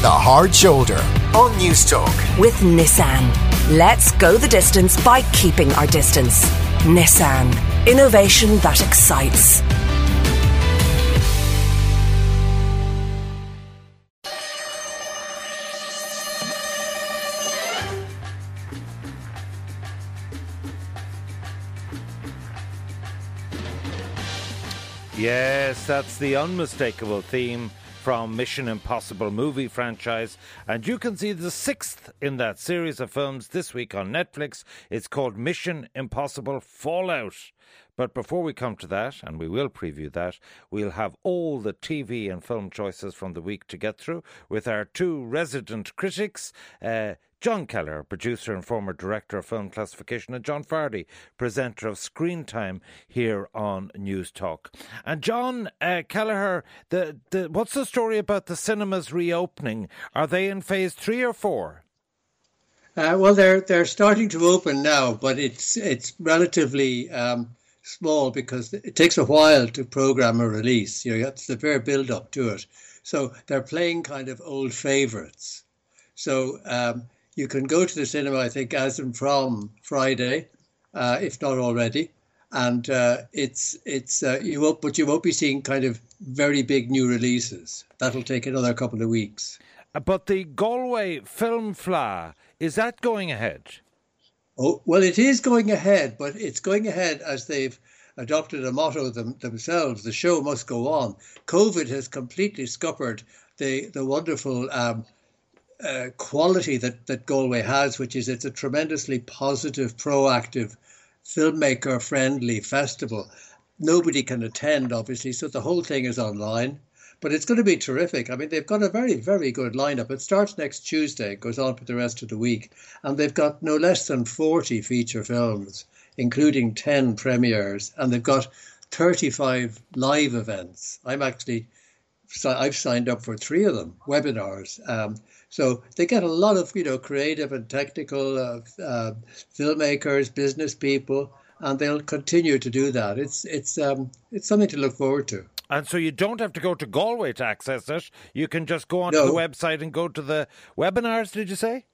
The Hard Shoulder on Newstalk. With Nissan. Let's go the distance by keeping our distance. Nissan. Innovation that excites. Yes, that's the unmistakable theme from Mission Impossible movie franchise. And you can see the sixth in that series of films this week on Netflix. It's called Mission Impossible Fallout. But before we come to that, and we will preview that, we'll have all the TV and film choices from the week to get through with our two resident critics. Uh, John Kelleher, producer and former director of film classification, and John Fardy, presenter of Screen Time here on Newstalk. And John uh, Kelleher, the, the, what's the story about the cinemas reopening? Are they in phase three or four? Uh, well, they're they're starting to open now, but it's it's relatively um, small because it takes a while to program a release. You know, it's the very build up to it. So they're playing kind of old favorites. So um, you can go to the cinema, I think, as and from Friday, uh, if not already. And uh, it's it's uh, you won't, but you won't be seeing kind of very big new releases. That'll take another couple of weeks. But the Galway Film Fleadh is that going ahead? Oh well, it is going ahead, but it's going ahead as they've adopted a motto them, themselves: the show must go on. COVID has completely scuppered the the wonderful um, uh, quality that, that Galway has, which is it's a tremendously positive, proactive, filmmaker friendly festival. Nobody can attend, obviously, so the whole thing is online. But it's going to be terrific. I mean, they've got a very, very good lineup. It starts next Tuesday, goes on for the rest of the week, and they've got no less than 40 feature films, including 10 premieres, and they've got 35 live events. I'm actually, I've signed up for three of them, webinars. Um, so they get a lot of you know creative and technical uh, uh, filmmakers, business people, and they'll continue to do that. It's it's um, it's something to look forward to. And so you don't have to go to Galway to access it. You can just go onto No. the website and go to the webinars. Did you say?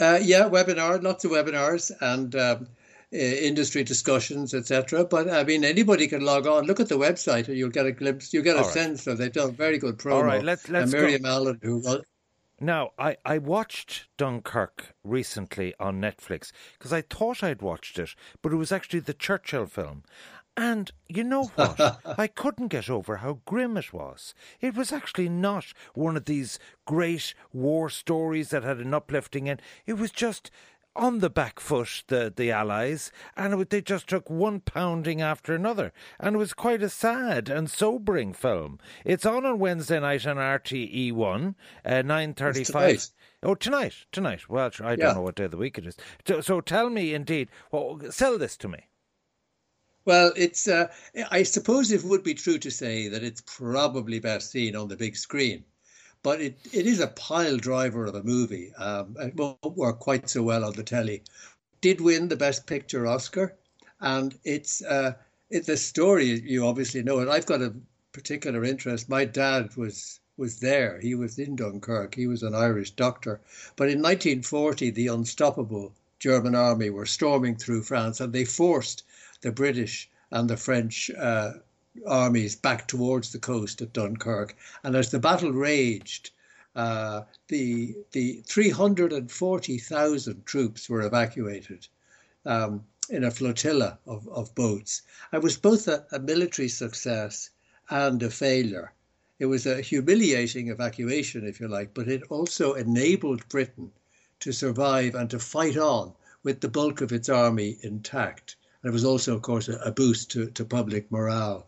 Uh, yeah, webinar, lots of webinars and um, industry discussions, etc. But I mean, anybody can log on. Look at the website, and you'll get a glimpse. You'll get a right. sense of. They've done a very good promo. All right, let's- let's and go. Allen, who wrote- Now, I, I watched Dunkirk recently on Netflix because I thought I'd watched it, but it was actually the Churchill film. And you know what? I couldn't get over how grim it was. It was actually not one of these great war stories that had an uplifting end. It was just on the back foot, the, the Allies, and it, they just took one pounding after another. And it was quite a sad and sobering film. It's on on Wednesday night on RTE1, uh, 9.35. It's. Oh, tonight, tonight. Well, I don't Yeah. know what day of the week it is. So, so tell me, indeed, well, sell this to me. Well, it's. Uh, I suppose it would be true to say that it's probably best seen on the big screen, but it, it is a pile driver of a movie. Um, it won't work quite so well on the telly. Did win the Best Picture Oscar, and it's uh, it, the story. You obviously know it. I've got a particular interest. My dad was was there. He was in Dunkirk. He was an Irish doctor. But in 1940, the unstoppable German army were storming through France, and they forced the British and the French uh, armies back towards the coast at Dunkirk. And as the battle raged, uh, the the 340,000 troops were evacuated um, in a flotilla of, of boats. It was both a, a military success and a failure. It was a humiliating evacuation, if you like, but it also enabled Britain to survive and to fight on with the bulk of its army intact. And it was also, of course, a, a boost to, to public morale.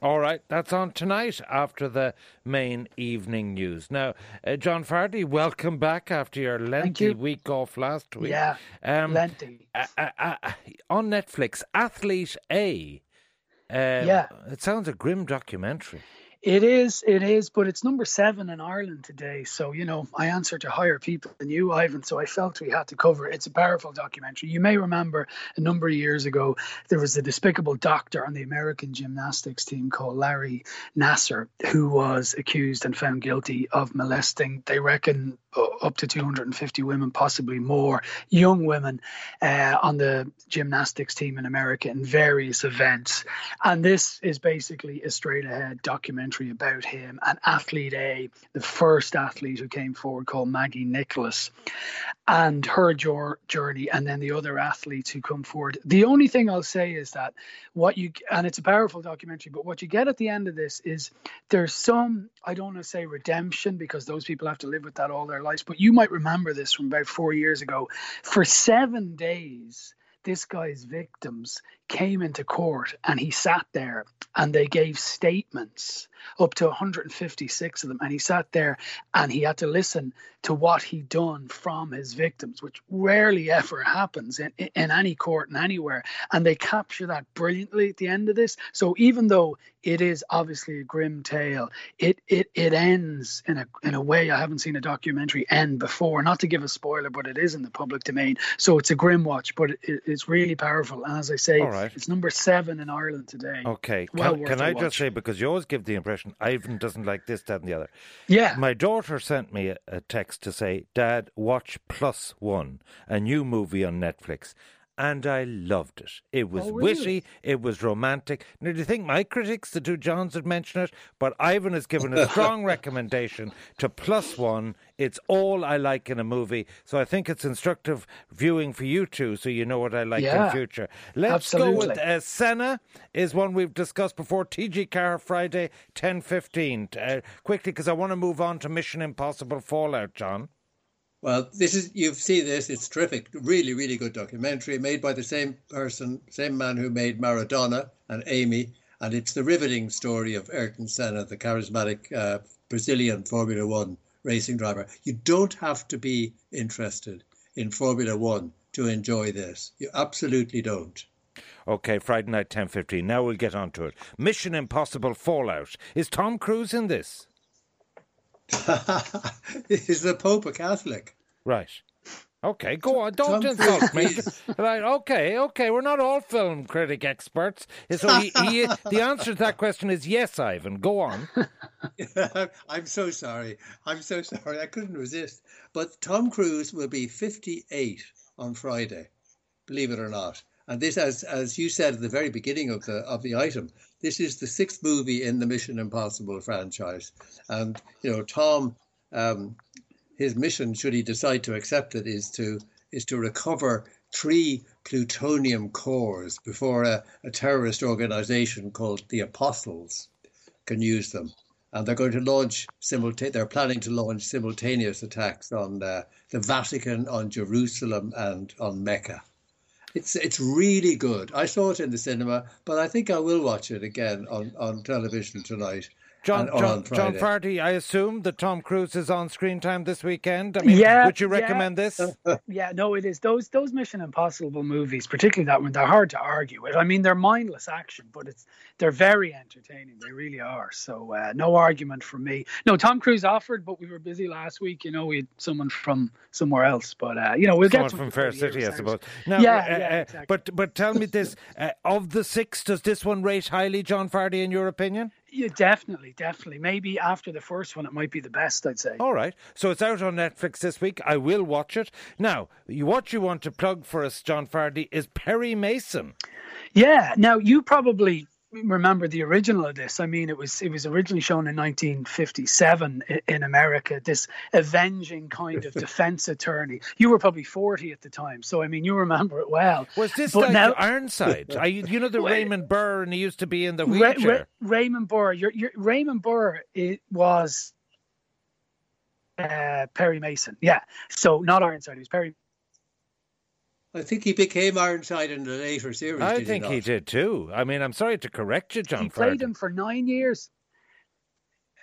All right, that's on tonight after the main evening news. Now, uh, John Fardy, welcome back after your lengthy you. week off last week. Yeah, um, plenty. uh, uh, uh, on Netflix, Athlete A. Uh, Yeah. it sounds a grim documentary. It is, it is, but it's number seven in Ireland today. So, you know, I answer to higher people than you, Ivan. So I felt we had to cover it. It's a powerful documentary. You may remember a number of years ago, there was a despicable doctor on the American gymnastics team called Larry Nassar, who was accused and found guilty of molesting, they reckon, up to 250 women, possibly more, young women uh, on the gymnastics team in America in various events. And this is basically a straight ahead documentary about him and athlete A, the first athlete who came forward called Maggie Nichols, and her journey, and then the other athletes who come forward. The only thing I'll say is that what you, and it's a powerful documentary, but what you get at the end of this is there's some, I don't want to say redemption because those people have to live with that all their lives, but you might remember this from about four years ago. For seven days, this guy's victims came into court and he sat there and they gave statements up to 156 of them and he sat there and he had to listen to what he'd done from his victims which rarely ever happens in, in any court and anywhere. And they capture that brilliantly at the end of this. So even though it is obviously a grim tale it it it ends in a in a way i haven't seen a documentary end before. Not to give a spoiler but it is in the public domain. So it's a grim watch but it, it's really powerful. And as i say right. It's number seven in Ireland today. Okay. Well can, can I watch. just say, because you always give the impression Ivan doesn't like this, that, and the other. Yeah. My daughter sent me a, a text to say, Dad, watch Plus One, a new movie on Netflix and I loved it. It was oh, really? witty, it was romantic. Now, do you think my critics, the two Johns, had mentioned it? But Ivan has given a strong recommendation to Plus One. It's all I like in a movie, so I think it's instructive viewing for you two, so you know what I like yeah, in future. Let's absolutely. go with uh, Senna. Is one we've discussed before. TG4 Friday, ten fifteen. Uh, quickly, because I want to move on to Mission Impossible Fallout, John. Well, this is you've seen this. It's terrific, really, really good documentary made by the same person, same man who made Maradona and Amy, and it's the riveting story of Ayrton Senna, the charismatic uh, Brazilian Formula One racing driver. You don't have to be interested in Formula One to enjoy this. You absolutely don't. Okay, Friday night, ten fifteen. Now we'll get on to it. Mission Impossible Fallout. Is Tom Cruise in this? is the Pope a Catholic? Right. Okay, go on. Don't insult me. right. Okay. Okay. We're not all film critic experts. So he, he, the answer to that question is yes, Ivan. Go on. I'm so sorry. I'm so sorry. I couldn't resist. But Tom Cruise will be 58 on Friday. Believe it or not. And this, as as you said at the very beginning of the of the item, this is the sixth movie in the Mission Impossible franchise, and you know Tom, um, his mission, should he decide to accept it, is to is to recover three plutonium cores before a, a terrorist organization called the Apostles can use them. And they're going to launch simultaneous. They're planning to launch simultaneous attacks on uh, the Vatican, on Jerusalem, and on Mecca. It's it's really good. I saw it in the cinema, but I think I will watch it again on, on television tonight. John, John, John Fardy, I assume that Tom Cruise is on screen time this weekend. I mean, yeah, would you recommend yeah. this? yeah, no, it is. Those those Mission Impossible movies, particularly that one, they're hard to argue with. I mean, they're mindless action, but it's they're very entertaining. They really are. So uh, no argument from me. No, Tom Cruise offered, but we were busy last week. You know, we had someone from somewhere else, but uh, you know, we'll someone get from Fair City, I suppose. Now, yeah, uh, yeah uh, exactly. But but tell me this: uh, of the six, does this one rate highly, John Fardy, in your opinion? Yeah, definitely, definitely. Maybe after the first one, it might be the best. I'd say. All right, so it's out on Netflix this week. I will watch it. Now, what you want to plug for us, John Fardy, is Perry Mason. Yeah. Now you probably remember the original of this. I mean, it was it was originally shown in 1957 in America. This avenging kind of defense attorney. You were probably 40 at the time, so I mean, you remember it well. Was this but like now, Ironside? I, you know the well, Raymond Burr, and he used to be in the wheelchair. Ra- Ra- Raymond Burr. Your, your, Raymond Burr. It was uh, Perry Mason. Yeah. So not Ironside. It was Perry I think he became Ironside in the later series. I think he, he, did too. I mean, I'm sorry to correct you, John. He played him for nine years.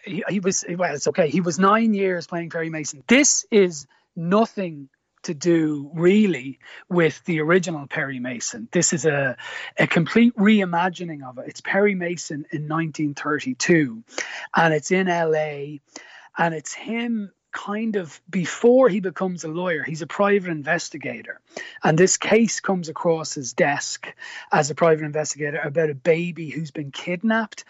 He, he, was well. It's okay. He was nine years playing Perry Mason. This is nothing to do really with the original Perry Mason. This is a, a complete reimagining of it. It's Perry Mason in 1932, and it's in LA, and it's him kind of before he becomes a lawyer, he's a private investigator. And this case comes across his desk as a private investigator about a baby who's been kidnapped.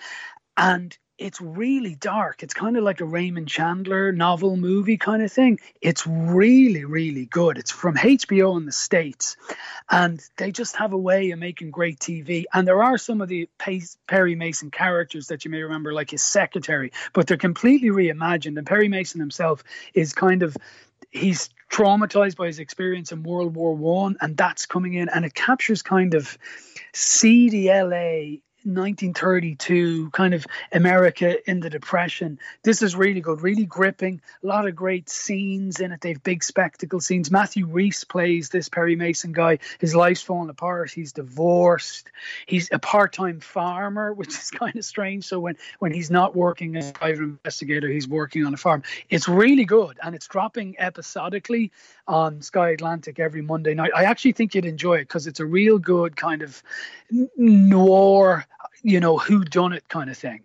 And it's really dark. It's kind of like a Raymond Chandler novel movie kind of thing. It's really, really good. It's from HBO in the States. And they just have a way of making great TV. And there are some of the Perry Mason characters that you may remember, like his secretary, but they're completely reimagined. And Perry Mason himself is kind of he's traumatized by his experience in World War One, and that's coming in, and it captures kind of seedy LA 1932 kind of America in the Depression. This is really good, really gripping. A lot of great scenes in it. They've big spectacle scenes. Matthew Rhys plays this Perry Mason guy. His life's falling apart. He's divorced. He's a part-time farmer, which is kind of strange. So when when he's not working as a private investigator, he's working on a farm. It's really good, and it's dropping episodically on Sky Atlantic every Monday night. I actually think you'd enjoy it because it's a real good kind of noir you know, who done it kind of thing.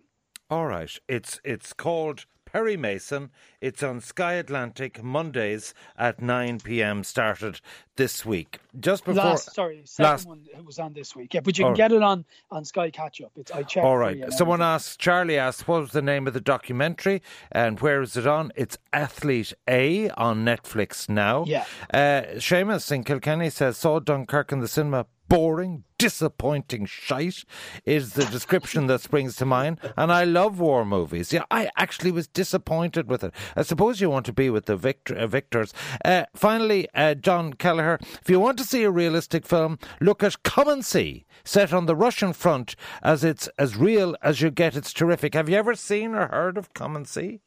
All right. It's it's called Perry Mason. It's on Sky Atlantic Mondays at 9 p.m. Started this week. Just before. Last, sorry, second last, one it was on this week. Yeah, but you can get it on on Sky Catch Up. It's I checked. All right. Someone asked. Charlie asked, "What was the name of the documentary and where is it on?" It's Athlete A on Netflix now. Yeah. Uh, Seamus in Kilkenny says saw Dunkirk in the cinema boring, disappointing shite is the description that springs to mind. And I love war movies. Yeah, I actually was disappointed with it. I suppose you want to be with the victor, uh, victors. Uh, finally, uh, John Kelleher, if you want to see a realistic film, look at Come and See, set on the Russian front, as it's as real as you get. It's terrific. Have you ever seen or heard of Come and See?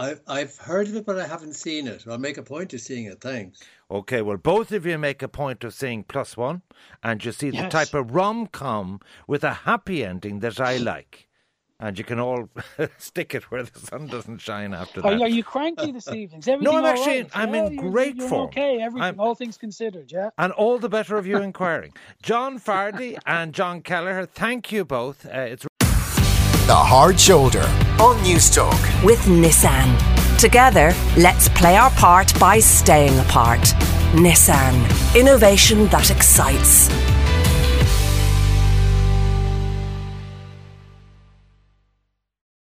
I've I've heard of it, but I haven't seen it. I'll make a point of seeing it. Thanks. Okay, well, both of you make a point of seeing Plus One, and you see yes. the type of rom com with a happy ending that I like. And you can all stick it where the sun doesn't shine after that. Are, are you cranky this evening? no, I'm actually right? I'm yeah, in you're, great you're form. Okay, everything, I'm, all things considered, yeah. And all the better of you inquiring. John Fardy and John Kelleher, thank you both. Uh, it's the Hard Shoulder on Newstalk. With Nissan. Together, let's play our part by staying apart. Nissan. Innovation that excites.